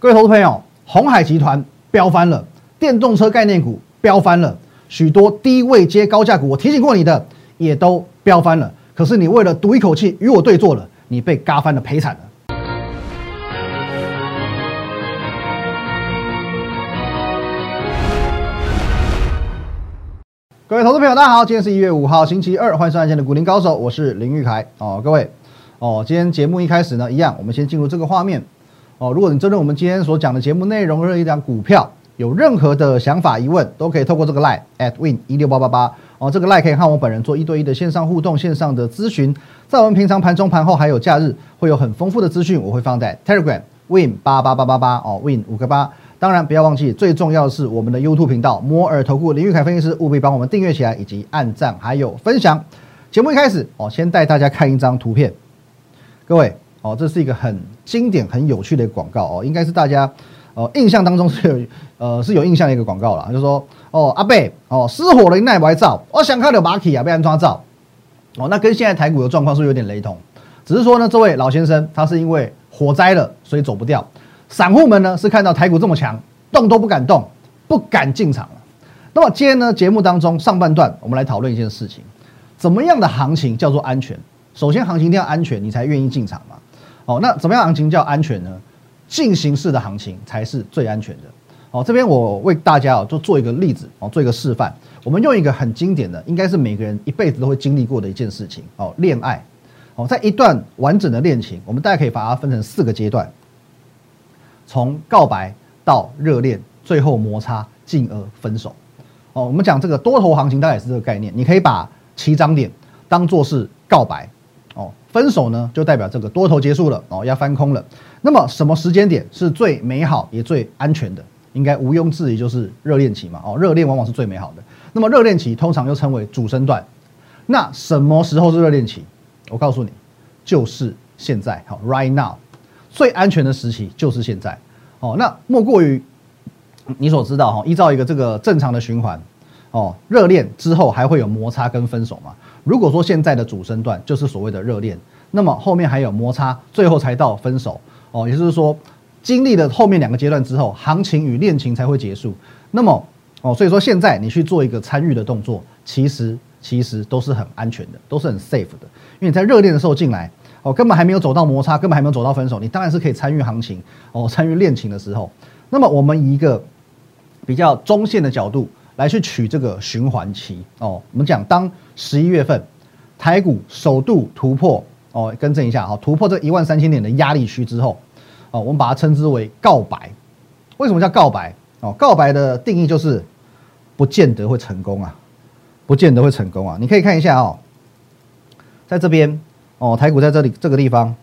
各位投资朋友，红海集团飙翻了，电动车概念股飙翻了，许多低位接高价股，我提醒过你的也都飙翻了。可是你为了赌一口气与我对坐了，你被嘎翻了，赔惨了。各位投资朋友，大家好，今天是一月五号，星期二，欢迎收看今天的股林高手，我是林玉凯哦。各位哦，今天节目一开始呢，一样，我们先进入这个画面哦。如果你针对我们今天所讲的节目内容，任何一张股票有任何的想法疑问，都可以透过这个 line at win 一六八八八哦，这个 line 可以和我本人做一对一的线上互动、线上的咨询。在我们平常盘中、盘后还有假日，会有很丰富的资讯，我会放在 Telegram win 八八八八八哦，win 五个八。当然，不要忘记，最重要的是我们的 YouTube 频道摩尔投顾林玉凯分析师，务必帮我们订阅起来，以及按赞还有分享。节目一开始哦，先带大家看一张图片。各位哦，这是一个很经典、很有趣的广告哦，应该是大家呃印象当中是有 呃是有印象的一个广告了，就是说哦阿贝哦失火了，奈不照？我想看的马匹啊，被安装照哦，那跟现在台股的状况是有点雷同，只是说呢，这位老先生他是因为火灾了，所以走不掉。散户们呢是看到台股这么强，动都不敢动，不敢进场了。那么今天呢节目当中上半段，我们来讨论一件事情：怎么样的行情叫做安全？首先行情一定要安全，你才愿意进场嘛。哦，那怎么样行情叫安全呢？进行式的行情才是最安全的。哦，这边我为大家哦就做一个例子哦，做一个示范。我们用一个很经典的，应该是每个人一辈子都会经历过的一件事情哦，恋爱。哦，在一段完整的恋情，我们大家可以把它分成四个阶段。从告白到热恋，最后摩擦，进而分手。哦，我们讲这个多头行情，大概也是这个概念。你可以把起涨点当做是告白，哦，分手呢就代表这个多头结束了，哦，要翻空了。那么什么时间点是最美好也最安全的？应该毋庸置疑就是热恋期嘛。哦，热恋往往是最美好的。那么热恋期通常又称为主升段。那什么时候是热恋期？我告诉你，就是现在。好，right now。最安全的时期就是现在，哦，那莫过于你所知道哈，依照一个这个正常的循环，哦，热恋之后还会有摩擦跟分手嘛？如果说现在的主升段就是所谓的热恋，那么后面还有摩擦，最后才到分手，哦，也就是说经历了后面两个阶段之后，行情与恋情才会结束。那么，哦，所以说现在你去做一个参与的动作，其实其实都是很安全的，都是很 safe 的，因为你在热恋的时候进来。哦，根本还没有走到摩擦，根本还没有走到分手，你当然是可以参与行情哦，参与恋情的时候。那么我们以一个比较中线的角度来去取这个循环期哦，我们讲当十一月份台股首度突破哦，更正一下哈，突破这一万三千点的压力区之后哦，我们把它称之为告白。为什么叫告白？哦，告白的定义就是不见得会成功啊，不见得会成功啊。你可以看一下哦，在这边。哦，台股在这里这个地方，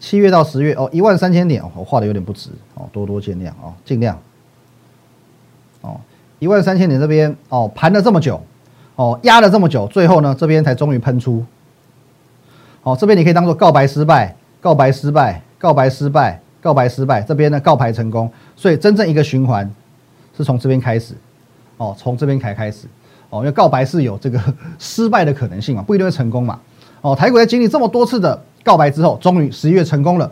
七月到十月哦，一万三千点，我画的有点不直哦，多多见谅哦，尽量哦，一万三千点这边哦，盘了这么久哦，压了这么久，最后呢这边才终于喷出，哦，这边你可以当做告白失败，告白失败，告白失败，告白失败，这边呢告白成功，所以真正一个循环是从这边开始，哦，从这边开开始，哦，因为告白是有这个 失败的可能性嘛，不一定会成功嘛。哦，台股在经历这么多次的告白之后，终于十一月成功了。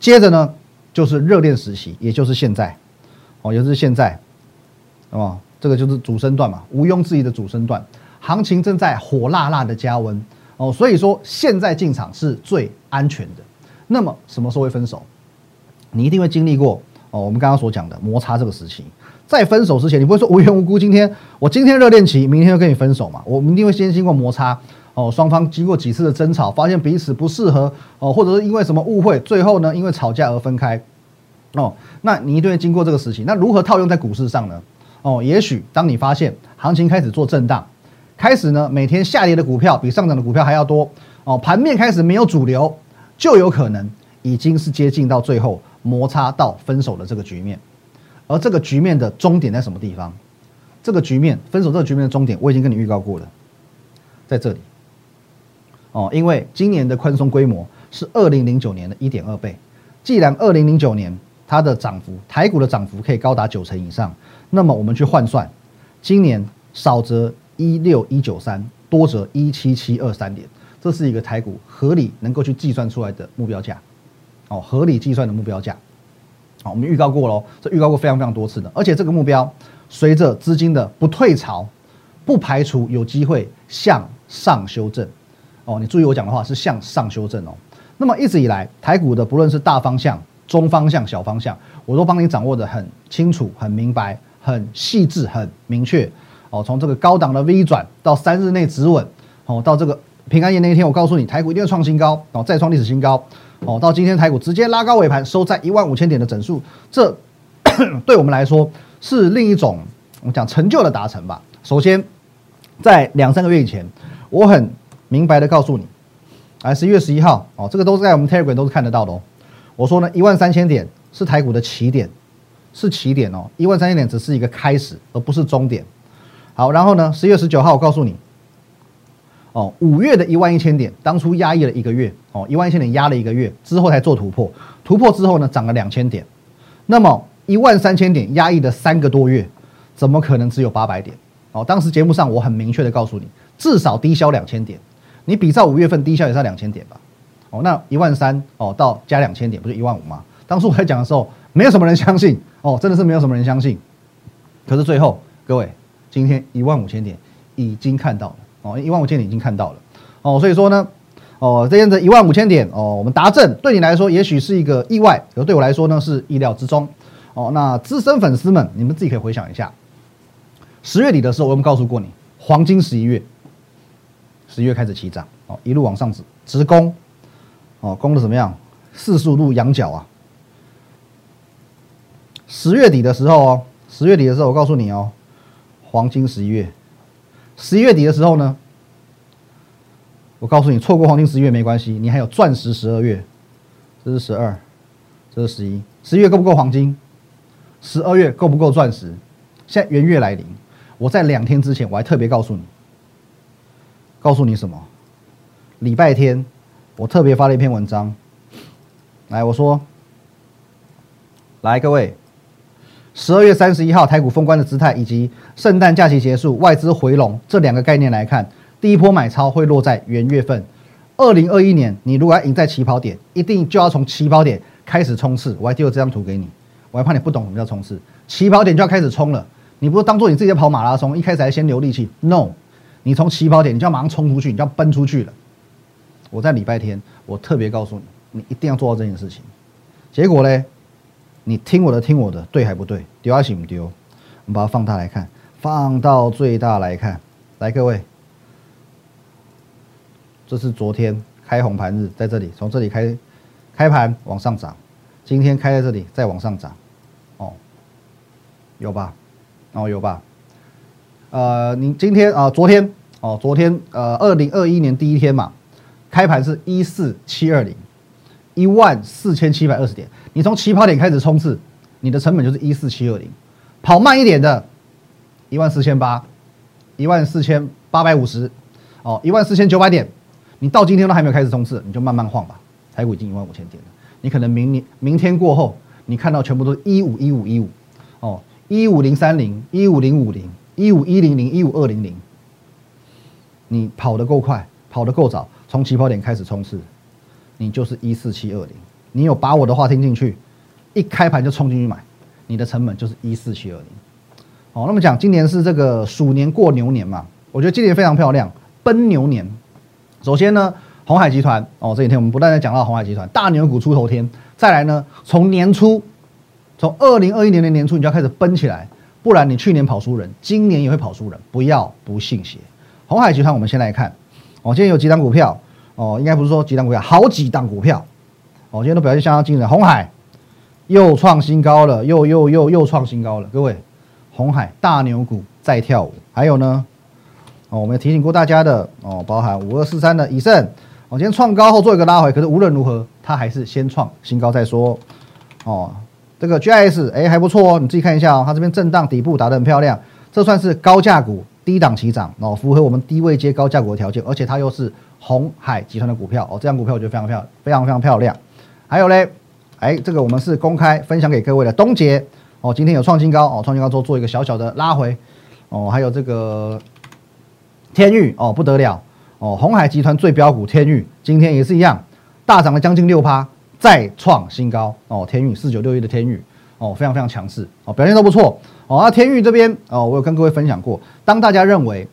接着呢，就是热恋时期，也就是现在，哦，也就是现在，哦，这个就是主升段嘛，毋庸置疑的主升段，行情正在火辣辣的加温，哦，所以说现在进场是最安全的。那么什么时候会分手？你一定会经历过哦，我们刚刚所讲的摩擦这个时期，在分手之前，你不会说无缘无故今天我今天热恋期，明天就跟你分手嘛？我们一定会先经过摩擦。哦，双方经过几次的争吵，发现彼此不适合哦，或者是因为什么误会，最后呢，因为吵架而分开。哦，那你一定会经过这个时期。那如何套用在股市上呢？哦，也许当你发现行情开始做震荡，开始呢每天下跌的股票比上涨的股票还要多，哦，盘面开始没有主流，就有可能已经是接近到最后摩擦到分手的这个局面。而这个局面的终点在什么地方？这个局面分手这个局面的终点，我已经跟你预告过了，在这里。哦，因为今年的宽松规模是二零零九年的一点二倍，既然二零零九年它的涨幅，台股的涨幅可以高达九成以上，那么我们去换算，今年少则一六一九三，多则一七七二三点，这是一个台股合理能够去计算出来的目标价，哦，合理计算的目标价，好，我们预告过喽，这预告过非常非常多次的，而且这个目标随着资金的不退潮，不排除有机会向上修正。哦，你注意我讲的话是向上修正哦。那么一直以来，台股的不论是大方向、中方向、小方向，我都帮你掌握的很清楚、很明白、很细致、很明确。哦，从这个高档的 V 转到三日内止稳，哦，到这个平安夜那一天，我告诉你，台股一定要创新高，哦，再创历史新高。哦，到今天台股直接拉高尾盘，收在一万五千点的整数，这 对我们来说是另一种我们讲成就的达成吧。首先，在两三个月以前，我很明白的告诉你，啊，十一月十一号，哦，这个都是在我们 Telegram 都是看得到的哦。我说呢，一万三千点是台股的起点，是起点哦，一万三千点只是一个开始，而不是终点。好，然后呢，十月十九号，我告诉你。哦，五月的一万一千点，当初压抑了一个月，哦，一万一千点压了一个月之后才做突破，突破之后呢，涨了两千点，那么一万三千点压抑的三个多月，怎么可能只有八百点？哦，当时节目上我很明确的告诉你，至少低消两千点，你比照五月份低消也是两千点吧？哦，那一万三哦，到加两千点不是一万五吗？当初我在讲的时候，没有什么人相信，哦，真的是没有什么人相信，可是最后各位，今天一万五千点已经看到了。哦，一万五千点已经看到了，哦，所以说呢，哦，这样的一万五千点，哦，我们达正对你来说也许是一个意外，而对我来说呢是意料之中，哦，那资深粉丝们，你们自己可以回想一下，十月底的时候，我们告诉过你，黄金十一月，十一月开始起涨，哦，一路往上直直攻，哦，攻的怎么样？四十五度仰角啊！十月底的时候哦，十月底的时候，我告诉你哦，黄金十一月。十一月底的时候呢，我告诉你，错过黄金十一月没关系，你还有钻石十二月，这是十二，这是十一，十一月够不够黄金？十二月够不够钻石？现在元月来临，我在两天之前我还特别告诉你，告诉你什么？礼拜天我特别发了一篇文章，来我说，来各位。十二月三十一号台股封关的姿态，以及圣诞假期结束外资回笼这两个概念来看，第一波买超会落在元月份。二零二一年，你如果要赢在起跑点，一定就要从起跑点开始冲刺。我还丢这张图给你，我还怕你不懂什么叫冲刺。起跑点就要开始冲了，你不是当做你自己在跑马拉松，一开始还先留力气？No，你从起跑点你就要马上冲出去，你就要奔出去了。我在礼拜天，我特别告诉你，你一定要做到这件事情。结果呢？你听我的，听我的，对还不对？丢还是不丢？我们把它放大来看，放到最大来看。来，各位，这是昨天开红盘日，在这里，从这里开开盘往上涨，今天开在这里再往上涨，哦，有吧？哦，有吧？呃，你今天啊，昨天哦，昨天呃，二零二一年第一天嘛，开盘是一四七二零。一万四千七百二十点，你从起跑点开始冲刺，你的成本就是一四七二零，跑慢一点的，一万四千八，一万四千八百五十，哦，一万四千九百点，你到今天都还没有开始冲刺，你就慢慢晃吧。台股已经一万五千点了，你可能明年明天过后，你看到全部都是一五一五一五，哦，一五零三零，一五零五零，一五一零零，一五二零零，你跑得够快，跑得够早，从起跑点开始冲刺。你就是一四七二零，你有把我的话听进去，一开盘就冲进去买，你的成本就是一四七二零。好，那么讲今年是这个鼠年过牛年嘛？我觉得今年非常漂亮，奔牛年。首先呢，红海集团哦，这几天我们不断在讲到红海集团大牛股出头天。再来呢，从年初，从二零二一年的年初你就要开始奔起来，不然你去年跑输人，今年也会跑输人。不要不信邪。红海集团，我们先来看，哦，今天有几档股票。哦，应该不是说几档股票，好几档股票，哦，今天都表现相当惊人。红海又创新高了，又又又又创新高了。各位，红海大牛股在跳舞。还有呢，哦，我们提醒过大家的哦，包含五二四三的以盛，哦，今天创高后做一个拉回，可是无论如何，它还是先创新高再说。哦，这个 GIS 哎还不错哦，你自己看一下哦，它这边震荡底部打得很漂亮，这算是高价股低档起涨哦，符合我们低位接高价股的条件，而且它又是。红海集团的股票哦，这张股票我觉得非常漂亮，非常非常漂亮。还有嘞，哎，这个我们是公开分享给各位的东杰哦，今天有创新高哦，创新高之后做一个小小的拉回哦。还有这个天域哦，不得了哦，红海集团最标股天域今天也是一样，大涨了将近六趴，再创新高哦。天域四九六一的天域哦，非常非常强势哦，表现都不错哦。那天域这边哦，我有跟各位分享过，当大家认为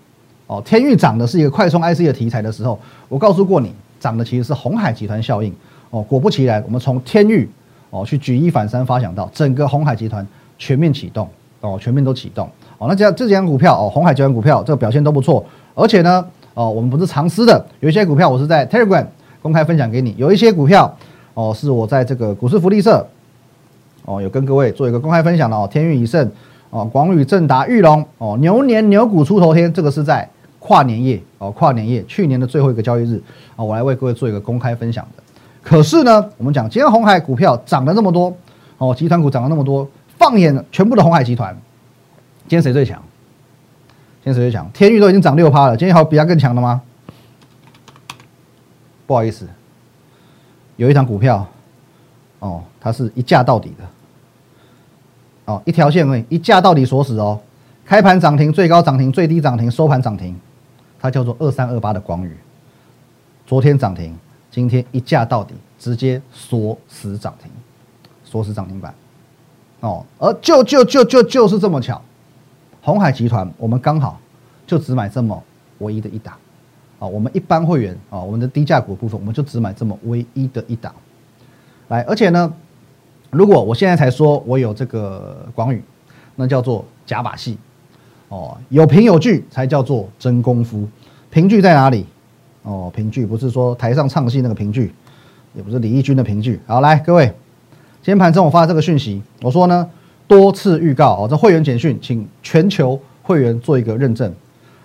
哦天域涨的是一个快充 IC 的题材的时候，我告诉过你，涨的其实是红海集团效应哦。果不其然，我们从天域哦去举一反三，发想到整个红海集团全面启动哦，全面都启动哦。那这这几张股票哦，红海集团股票这个表现都不错，而且呢哦，我们不是藏私的，有一些股票我是在 Telegram 公开分享给你，有一些股票。哦，是我在这个股市福利社，哦，有跟各位做一个公开分享的哦。天域以盛，哦，广宇正达、玉龙，哦，牛年牛股出头天，这个是在跨年夜，哦，跨年夜，去年的最后一个交易日，啊，我来为各位做一个公开分享的。可是呢，我们讲今天红海股票涨了那么多，哦，集团股涨了那么多，放眼全部的红海集团，今天谁最强？今天谁最强？天域都已经涨六趴了，今天还有比它更强的吗？不好意思。有一张股票，哦，它是一价到底的，哦，一条线位，一价到底锁死哦，开盘涨停，最高涨停，最低涨停，收盘涨停，它叫做二三二八的光宇，昨天涨停，今天一价到底，直接锁死涨停，锁死涨停板，哦，而就就就就就是这么巧，红海集团我们刚好就只买这么唯一的一档。啊，我们一般会员啊，我们的低价股部分，我们就只买这么唯一的一档，来，而且呢，如果我现在才说我有这个广宇，那叫做假把戏，哦，有凭有据才叫做真功夫，凭据在哪里？哦，凭据不是说台上唱戏那个凭据，也不是李义军的凭据。好，来各位，今天盘中我发这个讯息，我说呢，多次预告哦，这会员简讯，请全球会员做一个认证。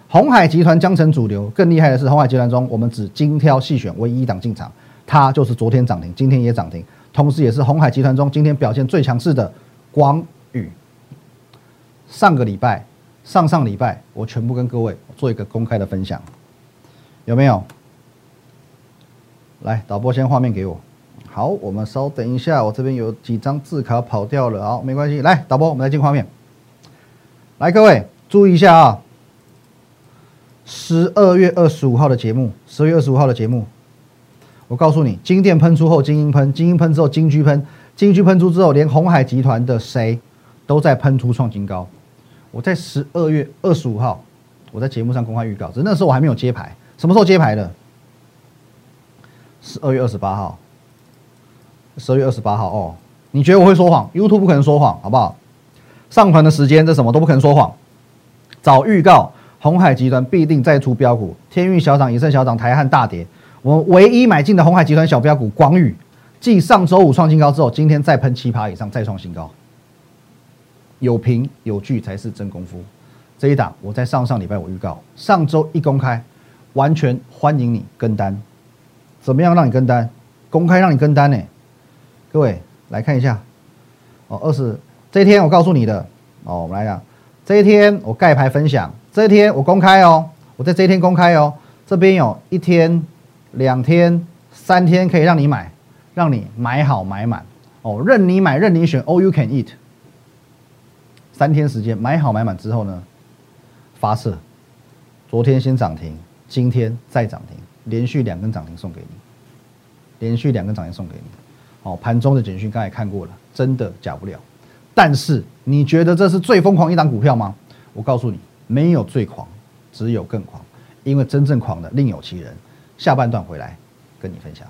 红海集团将成主流，更厉害的是，红海集团中我们只精挑细选唯一一档进场，它就是昨天涨停，今天也涨停，同时也是红海集团中今天表现最强势的广宇。上个礼拜、上上礼拜，我全部跟各位做一个公开的分享，有没有？来，导播先画面给我。好，我们稍等一下，我这边有几张字卡跑掉了，好，没关系。来，导播，我们来进画面。来，各位注意一下啊。十二月二十五号的节目，十二月二十五号的节目，我告诉你，金店喷出后，精英喷，精英喷之后，金居喷，金居喷出之后，连红海集团的谁都在喷出创新高。我在十二月二十五号，我在节目上公开预告，只是那时候我还没有揭牌，什么时候揭牌的？十二月二十八号，十二月二十八号哦，你觉得我会说谎？YouTube 不可能说谎，好不好？上传的时间，这什么都不可能说谎，早预告。红海集团必定再出标股，天运小涨，以盛小涨，台汉大跌。我唯一买进的红海集团小标股广宇，继上周五创新高之后，今天再喷七趴以上，再创新高。有凭有据才是真功夫。这一档我在上上礼拜我预告，上周一公开，完全欢迎你跟单。怎么样让你跟单？公开让你跟单呢？各位来看一下。哦，二十这一天我告诉你的。哦，我们来讲这一天我盖牌分享。这一天我公开哦，我在这一天公开哦，这边有一天、两天、三天可以让你买，让你买好买满哦，任你买任你选，all you can eat。三天时间买好买满之后呢，发射，昨天先涨停，今天再涨停，连续两根涨停送给你，连续两根涨停送给你，哦，盘中的简讯刚才看过了，真的假不了。但是你觉得这是最疯狂一档股票吗？我告诉你。没有最狂，只有更狂，因为真正狂的另有其人。下半段回来跟你分享。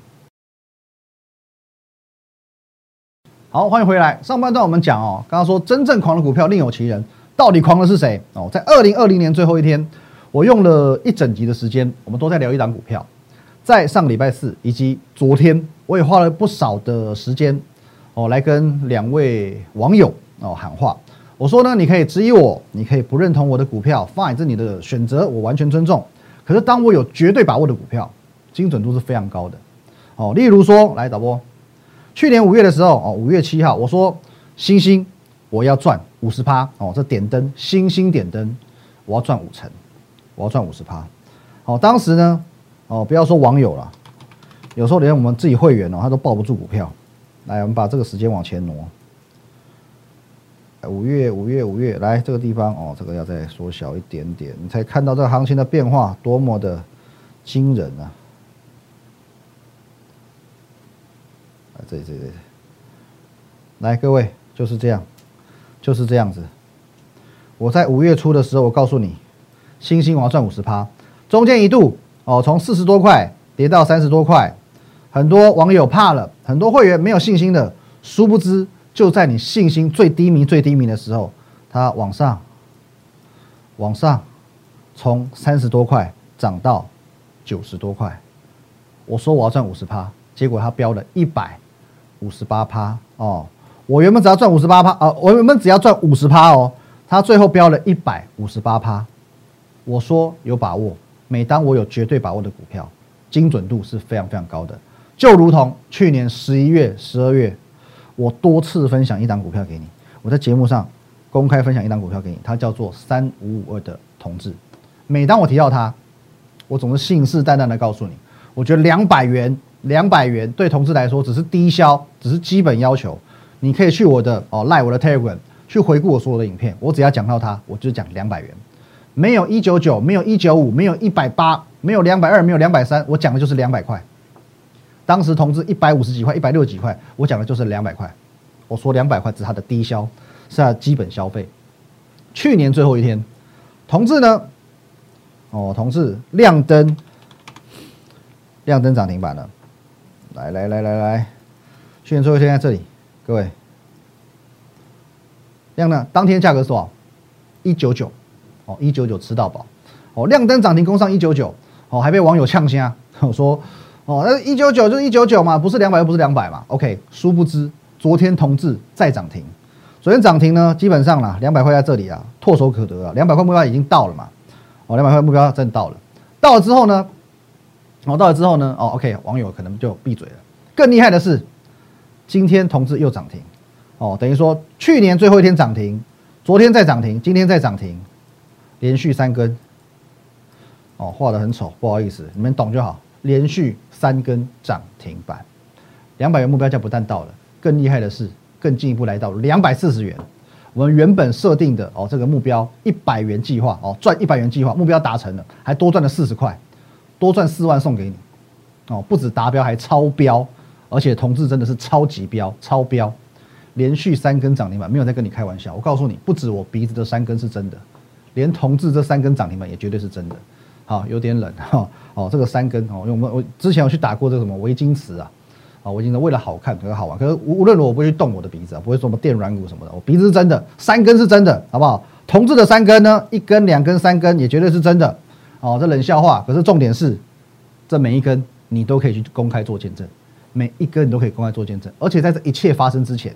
好，欢迎回来。上半段我们讲哦，刚刚说真正狂的股票另有其人，到底狂的是谁？哦，在二零二零年最后一天，我用了一整集的时间，我们都在聊一档股票。在上礼拜四以及昨天，我也花了不少的时间哦，来跟两位网友哦喊话。我说呢，你可以质疑我，你可以不认同我的股票，放在这你的选择，我完全尊重。可是当我有绝对把握的股票，精准度是非常高的。哦，例如说，来导播，去年五月的时候，哦，五月七号，我说星星我要赚五十趴，哦，这点灯，星星点灯，我要赚五成，我要赚五十趴。好，当时呢，哦，不要说网友了，有时候连我们自己会员哦，他都抱不住股票。来，我们把这个时间往前挪。五月，五月，五月，来这个地方哦，这个要再缩小一点点，你才看到这个行情的变化多么的惊人啊！啊，这里，这，来各位，就是这样，就是这样子。我在五月初的时候，我告诉你，星星我要赚五十趴，中间一度哦，从四十多块跌到三十多块，很多网友怕了，很多会员没有信心的，殊不知就在你信心最低迷、最低迷的时候，它往上，往上，从三十多块涨到九十多块。我说我要赚五十趴，结果它标了一百五十八趴哦。我原本只要赚五十八趴啊，我原本只要赚五十趴哦。它最后标了一百五十八趴，我说有把握。每当我有绝对把握的股票，精准度是非常非常高的。就如同去年十一月、十二月，我多次分享一档股票给你，我在节目上公开分享一档股票给你，它叫做三五五二的同志。每当我提到它，我总是信誓旦旦的告诉你，我觉得两百元、两百元对同志来说只是低消，只是基本要求。你可以去我的哦，赖我的 Telegram。去回顾我所有的影片，我只要讲到它，我就讲两百元，没有一九九，没有一九五，没有一百八，没有两百二，没有两百三，我讲的就是两百块。当时同志一百五十几块，一百六十几块，我讲的就是两百块。我说两百块是它的低消，是它的基本消费。去年最后一天，同志呢？哦，同志亮灯，亮灯涨停板了。来来来来来，去年最后一天在这里，各位。亮呢？当天价格是多少？一九九，哦，一九九吃到饱，哦，亮灯涨停攻上一九九，哦，还被网友呛声，我说，哦，那一九九就是一九九嘛，不是两百又不是两百嘛，OK，殊不知昨天同志再涨停，昨天涨停呢，基本上啦，两百块在这里啊，唾手可得啊，两百块目标已经到了嘛，哦，两百块目标真到了，到了之后呢，哦，到了之后呢，哦，OK，网友可能就闭嘴了，更厉害的是，今天同志又涨停。哦，等于说去年最后一天涨停，昨天再涨停，今天再涨停，连续三根。哦，画的很丑，不好意思，你们懂就好。连续三根涨停板，两百元目标价不但到了，更厉害的是，更进一步来到两百四十元。我们原本设定的哦，这个目标一百元计划哦，赚一百元计划目标达成了，还多赚了四十块，多赚四万送给你。哦，不止达标，还超标，而且同志真的是超级标，超标。连续三根涨停板，没有在跟你开玩笑。我告诉你，不止我鼻子的三根是真的，连同志这三根涨停板也绝对是真的。好，有点冷哈。哦，这个三根哦，因为我们我之前有去打过这个什么维金瓷啊，啊维金瓷为了好看，可是好玩。可是无论如何我不会去动我的鼻子啊，不会说什么电软骨什么的。我鼻子是真的，三根是真的，好不好？同志的三根呢，一根、两根、三根也绝对是真的。哦，这冷笑话。可是重点是，这每一根你都可以去公开做见证，每一根你都可以公开做见证，而且在这一切发生之前。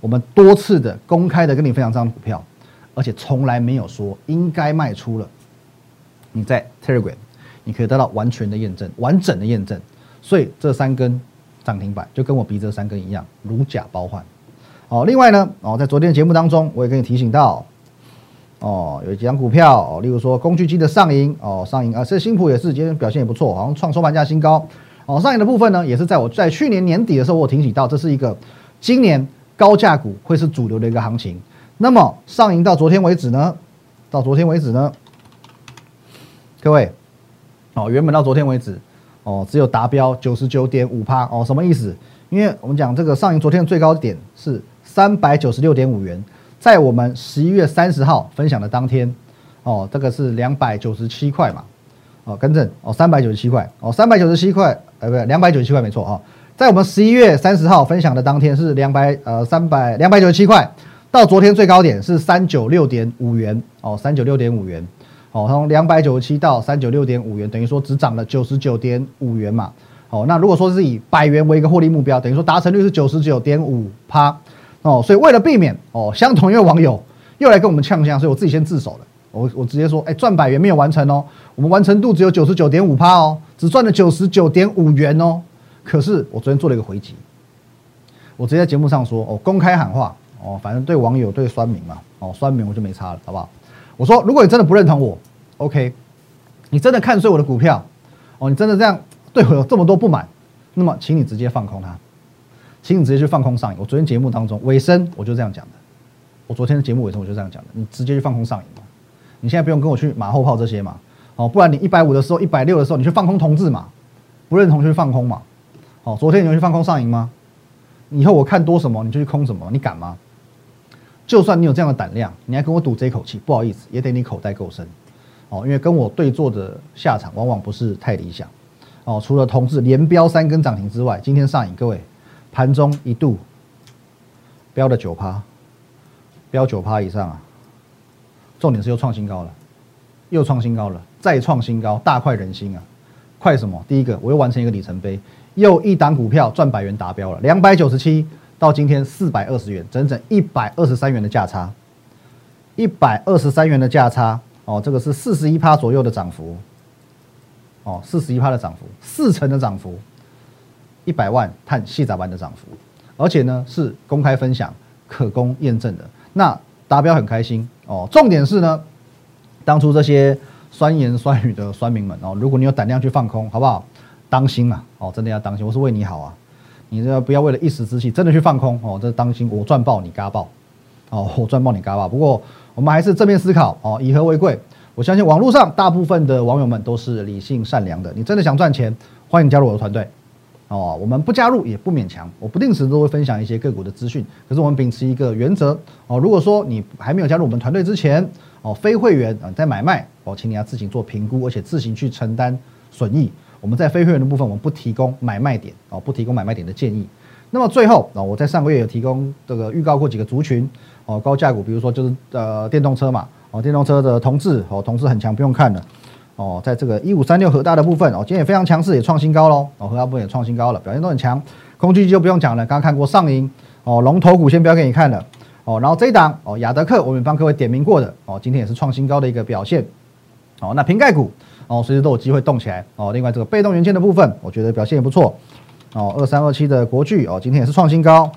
我们多次的公开的跟你分享这张股票，而且从来没有说应该卖出了。你在 Telegram，你可以得到完全的验证，完整的验证。所以这三根涨停板就跟我鼻子三根一样，如假包换。哦，另外呢，哦，在昨天的节目当中，我也跟你提醒到，哦，有几张股票，哦，例如说工具机的上影，哦，上影啊，这新普也是今天表现也不错，好像创收盘价新高。哦，上影的部分呢，也是在我在去年年底的时候，我提醒到，这是一个今年。高价股会是主流的一个行情，那么上影到昨天为止呢？到昨天为止呢？各位，哦，原本到昨天为止，哦，只有达标九十九点五趴，哦，什么意思？因为我们讲这个上影昨天的最高点是三百九十六点五元，在我们十一月三十号分享的当天，哦，这个是两百九十七块嘛，哦，更正，哦，三百九十七块，哦，三百九十七块，呃，不对，两百九十七块，没错啊。在我们十一月三十号分享的当天是两百呃三百两百九十七块，到昨天最高点是三九六点五元哦，三九六点五元哦，从两百九十七到三九六点五元，等于说只涨了九十九点五元嘛。哦，那如果说是以百元为一个获利目标，等于说达成率是九十九点五趴哦。所以为了避免哦，相同一位网友又来跟我们呛呛，所以我自己先自首了。我我直接说，哎，赚百元没有完成哦，我们完成度只有九十九点五趴哦，只赚了九十九点五元哦。可是我昨天做了一个回击，我直接在节目上说哦，公开喊话哦，反正对网友对酸民嘛哦，酸民我就没差了，好不好？我说如果你真的不认同我，OK，你真的看衰我的股票哦，你真的这样对我有这么多不满，那么请你直接放空它，请你直接去放空上瘾。我昨天节目当中尾声我就这样讲的，我昨天的节目尾声我就这样讲的，你直接去放空上瘾嘛，你现在不用跟我去马后炮这些嘛哦，不然你一百五的时候一百六的时候你去放空同志嘛，不认同就去放空嘛。哦，昨天你去放空上赢吗？以后我看多什么你就去空什么，你敢吗？就算你有这样的胆量，你还跟我赌这口气，不好意思，也得你口袋够深哦，因为跟我对坐的下场往往不是太理想哦。除了同志连标三根涨停之外，今天上影各位盘中一度标了九趴，标九趴以上啊，重点是又创新高了，又创新高了，再创新高，大快人心啊！快什么？第一个，我又完成一个里程碑，又一档股票赚百元达标了，两百九十七。到今天四百二十元，整整一百二十三元的价差，一百二十三元的价差哦，这个是四十一趴左右的涨幅，哦，四十一趴的涨幅，四成的涨幅，一百万碳细杂班的涨幅，而且呢是公开分享、可供验证的。那达标很开心哦，重点是呢，当初这些酸言酸语的酸民们哦，如果你有胆量去放空，好不好？当心啊，哦，真的要当心，我是为你好啊。你这不要为了一时之气真的去放空哦，这当心我赚爆你嘎爆哦，我赚爆你嘎爆。不过我们还是正面思考哦，以和为贵。我相信网络上大部分的网友们都是理性善良的。你真的想赚钱，欢迎加入我的团队哦。我们不加入也不勉强，我不定时都会分享一些个股的资讯。可是我们秉持一个原则哦，如果说你还没有加入我们团队之前哦，非会员啊在买卖哦，请你要自行做评估，而且自行去承担损益。我们在非会员的部分，我们不提供买卖点哦，不提供买卖点的建议。那么最后啊，我在上个月有提供这个预告过几个族群哦，高价股，比如说就是呃电动车嘛哦，电动车的同志哦，同志很强，不用看了哦，在这个一五三六核大的部分哦，今天也非常强势，也创新高喽哦，核大部分也创新高了，表现都很强。空气就不用讲了，刚刚看过上银哦，龙头股先不要给你看了哦，然后这一档哦，亚德克我们帮各位点名过的哦，今天也是创新高的一个表现哦，那瓶盖股。哦，随时都有机会动起来哦。另外，这个被动元件的部分，我觉得表现也不错哦。二三二七的国巨哦，今天也是创新高。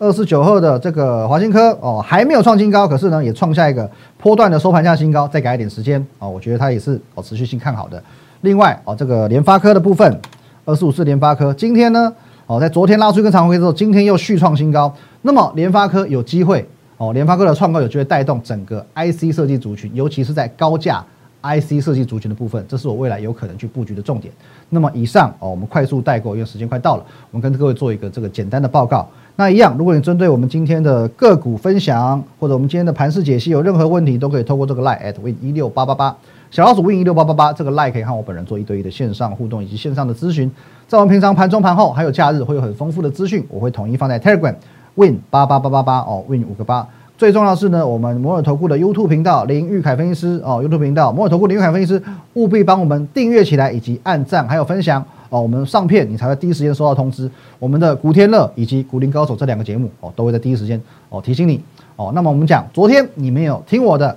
二四九二的这个华新科哦，还没有创新高，可是呢，也创下一个波段的收盘价新高。再给一点时间哦，我觉得它也是哦持续性看好的。另外哦，这个联发科的部分，二四五四联发科今天呢哦，在昨天拉出一根长红之后，今天又续创新高。那么联发科有机会哦，联发科的创高有机会带动整个 IC 设计族群，尤其是在高价。IC 设计族群的部分，这是我未来有可能去布局的重点。那么以上哦，我们快速带过，因为时间快到了，我们跟各位做一个这个简单的报告。那一样，如果你针对我们今天的个股分享，或者我们今天的盘势解析有任何问题，都可以透过这个 line at win 一六八八八小老鼠 win 一六八八八这个 line 可以和我本人做一对一的线上互动以及线上的咨询。在我们平常盘中盘后还有假日会有很丰富的资讯，我会统一放在 Telegram win 八八八八八哦 win 五个八。最重要是呢，我们摩尔投顾的 YouTube 频道林玉凯分析师。哦，YouTube 频道摩尔投顾林玉凯分析师务必帮我们订阅起来，以及按赞还有分享。哦，我们上片你才会第一时间收到通知。我们的古天乐以及古林高手这两个节目。哦，都会在第一时间哦提醒你哦。那么我们讲，昨天你没有听我的，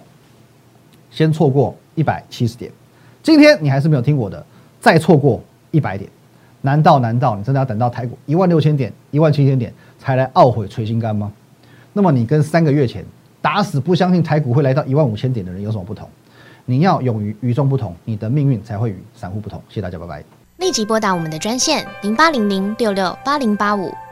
先错过一百七十点，今天你还是没有听我的，再错过一百点，难道难道你真的要等到台股？一万六千点、一万七千点才来懊悔捶心肝吗？那么你跟三个月前打死不相信台股会来到一万五千点的人有什么不同？你要勇于与众不同，你的命运才会与散户不同。谢谢大家，拜拜。立即拨打我们的专线零八零零六六八零八五